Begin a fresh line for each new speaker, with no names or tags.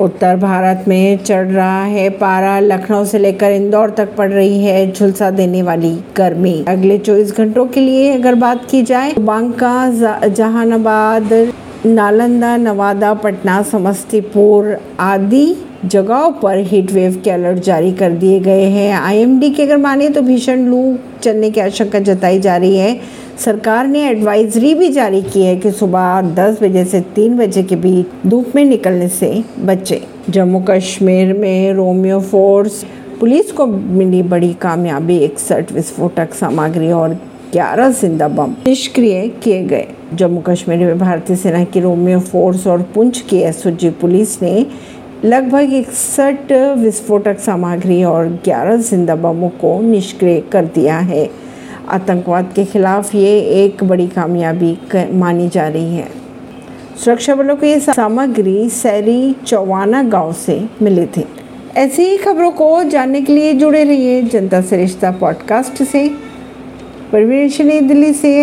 उत्तर भारत में चढ़ रहा है पारा। लखनऊ से लेकर इंदौर तक पड़ रही है झुलसा देने वाली गर्मी। अगले 24 घंटों के लिए अगर बात की जाए तो बांका जहानाबाद, नालंदा, नवादा, पटना, समस्तीपुर आदि जगहों पर हीट वेव के अलर्ट जारी कर दिए गए हैं। आईएमडी के अगर माने तो भीषण लू चलने की आशंका जताई जा रही है। सरकार ने एडवाइजरी भी जारी की है कि सुबह 10 बजे से 3 बजे के बीच धूप में निकलने से बचे। जम्मू कश्मीर में रोमियो फोर्स, पुलिस को मिली बड़ी कामयाबी, इकसठ विस्फोटक सामग्री और 11 ज़िंदा बम निष्क्रिय किए गए। जम्मू कश्मीर में भारतीय सेना की रोमियो फोर्स और पुंछ की एसओजी पुलिस ने लगभग इकसठ विस्फोटक सामग्री और 11 ज़िंदा बमों को निष्क्रिय कर दिया है। आतंकवाद के खिलाफ ये एक बड़ी कामयाबी मानी जा रही है। सुरक्षा बलों को ये सामग्री सैरी चौवाना गाँव से मिले थे। ऐसी ही खबरों को जानने के लिए जुड़े रहिए जनता सरिश्ता पॉडकास्ट से। परवीन दिल्ली से।